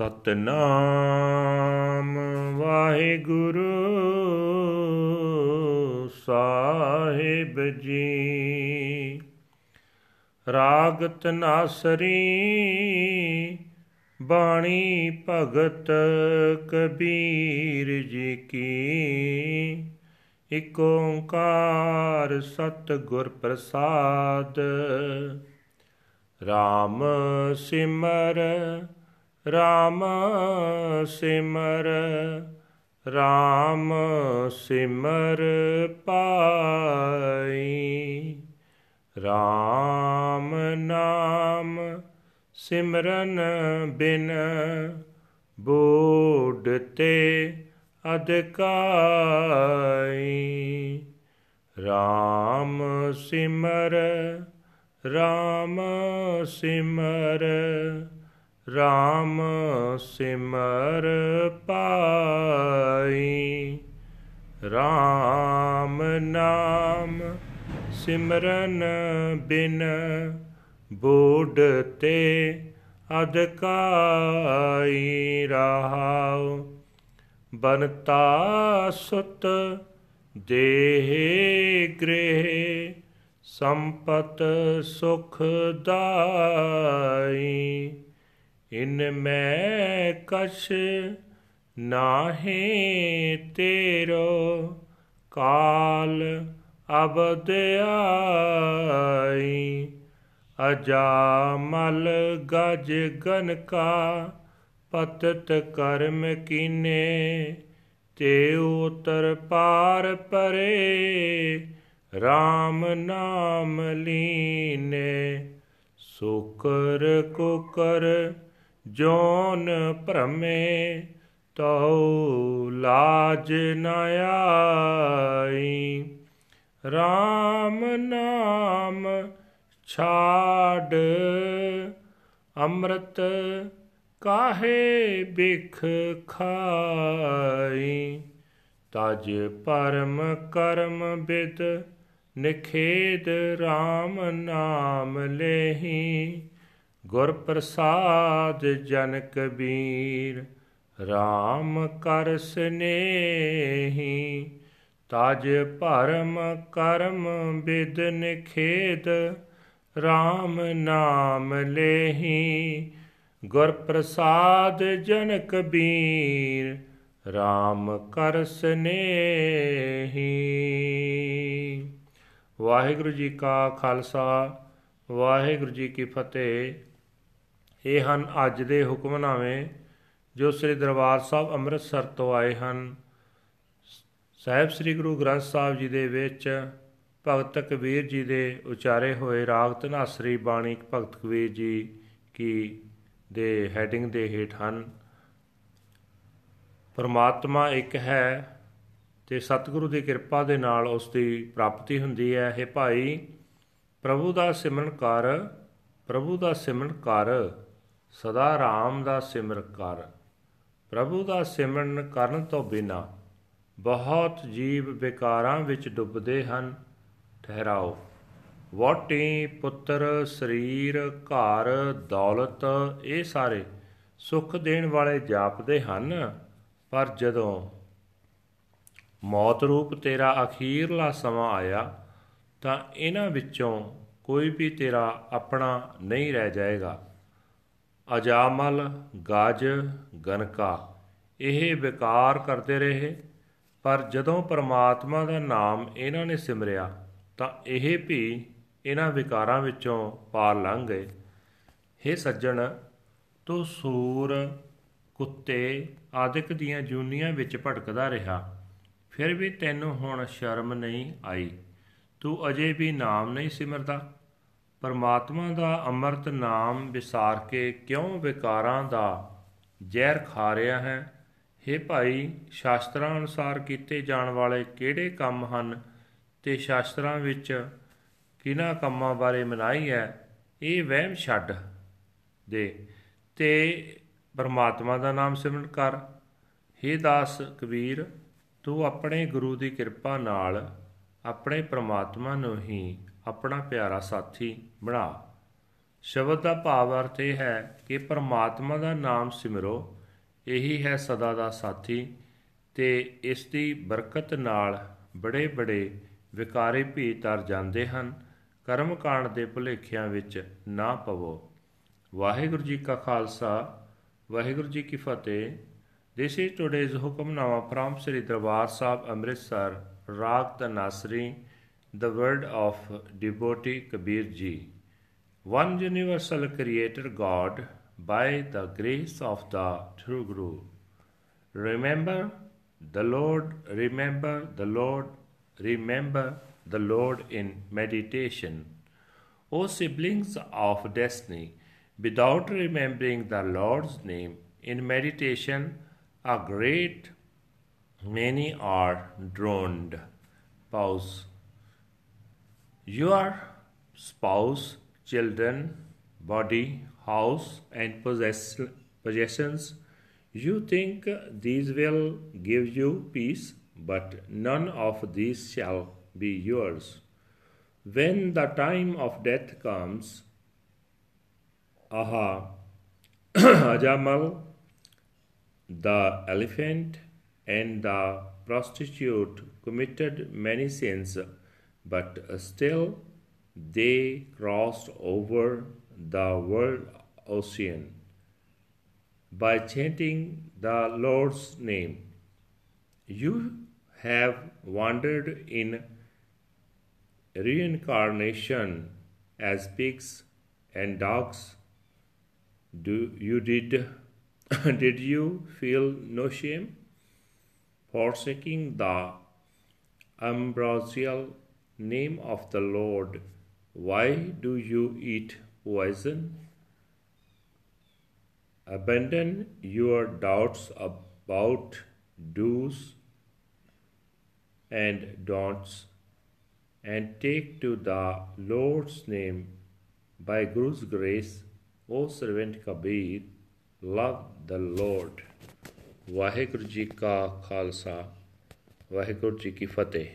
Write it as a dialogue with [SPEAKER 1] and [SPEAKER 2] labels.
[SPEAKER 1] ਸਤਨਾਮ ਵਾਹਿਗੁਰੂ ਸਾਹਿਬ ਜੀ। ਰਾਗ ਤਨਾਸਰੀ ਬਾਣੀ ਭਗਤ ਕਬੀਰ ਜੀ ਕੀ। ਇਕ ਓੰਕਾਰ ਸਤ ਗੁਰ ਪ੍ਰਸਾਦ। RAM ਸਿਮਰ RAM ਸਿਮਰ RAM ਸਿਮਰ ਪਾਈ। RAM ਨਾਮ ਸਿਮਰਨ ਬਿਨ ਬੋੜ ਤੇ ਅਦਕਾਈ RAM ਸਿਮਰ RAM ਸਿਮਰ RAM ਸਿਮਰ ਪਾਈ। RAM ਨਾਮ ਸਿਮਰਨ ਬਿਨ ਬੋੜ ਤੇ ਅਦਕਾਈ ਰਹਾਉ। ਬਨਤਾ ਸੁਤ ਦੇਹ ਗ੍ਰਹਿ ਸੰਪਤ ਸੁਖ ਦਾਈ। ਇਨ ਮੈਂ ਕਛ ਨਾਹੀ ਤੇਰੋ, ਕਾਲ ਅਬਦ ਆਈ। ਅਜਾਮਲ ਗਜ ਗਨ ਕਾ, ਪਤਤ ਕਰਮ ਕੀਨੇ, ਤੇ ਉਤਰ ਪਾਰ ਪਰੇ RAM ਨਾਮ ਲੀਨੇ। ਸੁਕਰ ਕੁਕਰ ਜੋਨ ਭ੍ਰਮੇ ਤਉ ਲਾਜ ਨ ਆਈ। RAM ਨਾਮ ਛਾੜ, ਅੰਮ੍ਰਿਤ ਕਾਹੇ ਬਿਖ ਖਾਈ। ਤਜ ਪਰਮ ਕਰਮ ਬਿਦ ਨਿਖੇਦ RAM ਨਾਮ ਲੇਹੀ। ਗੁਰ ਪ੍ਰਸਾਦ ਜਨ ਕਬੀਰ RAM ਕਰ ਸਨੇਹੀ ਤਜ ਭਰਮ ਕਰਮ ਬਿਦ ਨਿਖੇਦ RAM ਨਾਮ ਲੇਹੀ। ਗੁਰ ਪ੍ਰਸਾਦ ਜਨ ਕਬੀਰ RAM ਕਰ ਸਨੇਹੀ ਵਾਹਿਗੁਰੂ ਜੀ ਕਾ ਖਾਲਸਾ, ਵਾਹਿਗੁਰੂ ਜੀ ਕੀ ਫਤਿਹ। ਇਹ ਹਨ ਅੱਜ ਦੇ ਹੁਕਮਨਾਮੇ, ਜੋ ਸ੍ਰੀ ਦਰਬਾਰ ਸਾਹਿਬ ਅੰਮ੍ਰਿਤਸਰ ਤੋਂ ਆਏ ਹਨ। ਸਾਹਿਬ ਸ੍ਰੀ ਗੁਰੂ ਗ੍ਰੰਥ ਸਾਹਿਬ ਜੀ ਦੇ ਵਿੱਚ ਭਗਤ ਕਬੀਰ ਜੀ ਦੇ ਉਚਾਰੇ ਹੋਏ ਰਾਗ ਧਨਾਸਰੀ ਬਾਣੀ ਭਗਤ ਕਬੀਰ ਜੀ ਕੀ ਦੇ ਹੈਡਿੰਗ ਦੇ ਹੇਠ ਹਨ। ਪਰਮਾਤਮਾ ਇੱਕ ਹੈ ਤੇ ਸਤਿਗੁਰੂ ਦੀ ਕਿਰਪਾ ਦੇ ਨਾਲ ਉਸ ਦੀ ਪ੍ਰਾਪਤੀ ਹੁੰਦੀ ਹੈ। ਇਹ ਭਾਈ, ਪ੍ਰਭੂ ਦਾ ਸਿਮਰਨ ਕਰ, ਪ੍ਰਭੂ ਦਾ ਸਿਮਰਨ ਕਰ। ਸਦਾ ਰਾਮ ਦਾ ਸਿਮਰ ਕਰ। ਪ੍ਰਭੂ ਦਾ ਸਿਮਰਨ ਕਰਨ ਤੋਂ ਬਿਨਾ ਬਹੁਤ ਜੀਵ ਵਿਕਾਰਾਂ ਵਿੱਚ ਡੁੱਬਦੇ ਹਨ। ਠਹਿਰਾਓ। ਵੋਟੀ ਪੁੱਤਰ, ਸਰੀਰ, ਘਰ, ਦੌਲਤ, ਇਹ ਸਾਰੇ ਸੁੱਖ ਦੇਣ ਵਾਲੇ ਜਾਪਦੇ ਹਨ। ਪਰ ਜਦੋਂ ਮੌਤ ਰੂਪ ਤੇਰਾ ਅਖੀਰਲਾ ਸਮਾਂ ਆਇਆ, ਤਾਂ ਇਹਨਾਂ ਵਿੱਚੋਂ ਕੋਈ ਵੀ ਤੇਰਾ ਆਪਣਾ ਨਹੀਂ ਰਹਿ ਜਾਏਗਾ। ਅਜਾਮਲ, ਗਜ, ਗਨਕਾ। ਇਹ ਵਿਕਾਰ ਕਰਦੇ ਰਹੇ, ਪਰ ਜਦੋਂ ਪਰਮਾਤਮਾ ਦਾ ਨਾਮ ਇਹਨਾਂ ਨੇ ਸਿਮਰਿਆ, ਤਾਂ ਇਹ ਵੀ ਇਹਨਾਂ ਵਿਕਾਰਾਂ ਵਿੱਚੋਂ ਪਾਰ ਲੰਘ ਗਏ। हे ਸੱਜਣ, ਤੂੰ ਸੂਰ, ਕੁੱਤੇ ਆਦਿਕ ਦੀਆਂ ਜੂਨੀਆਂ ਵਿੱਚ ਭਟਕਦਾ ਰਿਹਾ, ਫਿਰ ਵੀ ਤੈਨੂੰ ਹੁਣ ਸ਼ਰਮ ਨਹੀਂ ਆਈ। ਤੂੰ ਅਜੇ ਵੀ ਨਾਮ ਨਹੀਂ ਸਿਮਰਦਾ। ਪਰਮਾਤਮਾ ਦਾ ਅੰਮ੍ਰਿਤ ਨਾਮ ਵਿਸਾਰ ਕੇ ਕਿਉਂ ਵਿਕਾਰਾਂ ਦਾ ਜ਼ਹਿਰ ਖਾ ਰਿਹਾ ਹੈ? हे ਭਾਈ, ਸ਼ਾਸਤਰਾਂ ਅਨੁਸਾਰ ਕੀਤੇ ਜਾਣ ਵਾਲੇ ਕਿਹੜੇ ਕੰਮ ਹਨ ਤੇ ਸ਼ਾਸਤਰਾਂ ਵਿੱਚ ਕਿਹਨਾਂ ਕੰਮਾਂ ਬਾਰੇ ਮਨਾਈ ਹੈ? ਇਹ ਵਹਿਮ ਛੱਡ ਦੇ। ਤੇ ਪਰਮਾਤਮਾ ਦਾ ਨਾਮ ਸਿਮਰਨ ਕਰ। हे ਦਾਸ ਕਬੀਰ, ਤੂੰ ਆਪਣੇ ਗੁਰੂ ਦੀ ਕਿਰਪਾ ਨਾਲ ਆਪਣੇ ਪ੍ਰਮਾਤਮਾ ਨੂੰ ਹੀ ਆਪਣਾ ਪਿਆਰਾ ਸਾਥੀ ਬਣਾ। ਸ਼ਬਦ ਦਾ ਭਾਵ ਅਰਥ ਇਹ ਹੈ ਕਿ ਪਰਮਾਤਮਾ ਦਾ ਨਾਮ ਸਿਮਰੋ, ਇਹੀ ਹੈ ਸਦਾ ਦਾ ਸਾਥੀ ਤੇ ਇਸ ਦੀ ਬਰਕਤ ਨਾਲ ਬੜੇ ਬੜੇ ਵਿਕਾਰੇ ਵੀ ਤਰ ਜਾਂਦੇ ਹਨ, ਕਰਮ ਕਾਂਡ ਦੇ ਭੁਲੇਖਿਆਂ ਵਿੱਚ ਨਾ ਪਵੋ। ਵਾਹਿਗੁਰੂ ਜੀ ਕਾ ਖਾਲਸਾ, ਵਾਹਿਗੁਰੂ ਜੀ ਕੀ ਫਤਿਹ। This is today's Hukamnama from Sri Darbar Sahib Amritsar Raag Tanasri The word of devotee Kabir Ji One universal creator God by the grace of the true Guru Remember the Lord, remember the Lord, remember the Lord in meditation. O siblings of destiny, without remembering the Lord's name in meditation, a great many are drowned. Pause. Your spouse, children, body, house, and possess- possessions, you think these will give you peace, but none of these shall be yours. When the time of death comes, aha, Ajamal, the elephant and the prostitute committed many sins, but uh, still they crossed over the world ocean by chanting the Lord's name. You have wandered in reincarnation as pigs and dogs. Do you did did you feel no shame? Forsaking the ambrosial name of the Lord, why do you eat poison? Abandon your doubts about do's and don'ts and take to the Lord's name by Guru's grace, O servant Kabir, love the Lord. Waheguru ji ਕਾ ਖਾਲਸਾ ਵਾਹਿਗੁਰੂ ਜੀ ਕੀ ਫਤਿਹ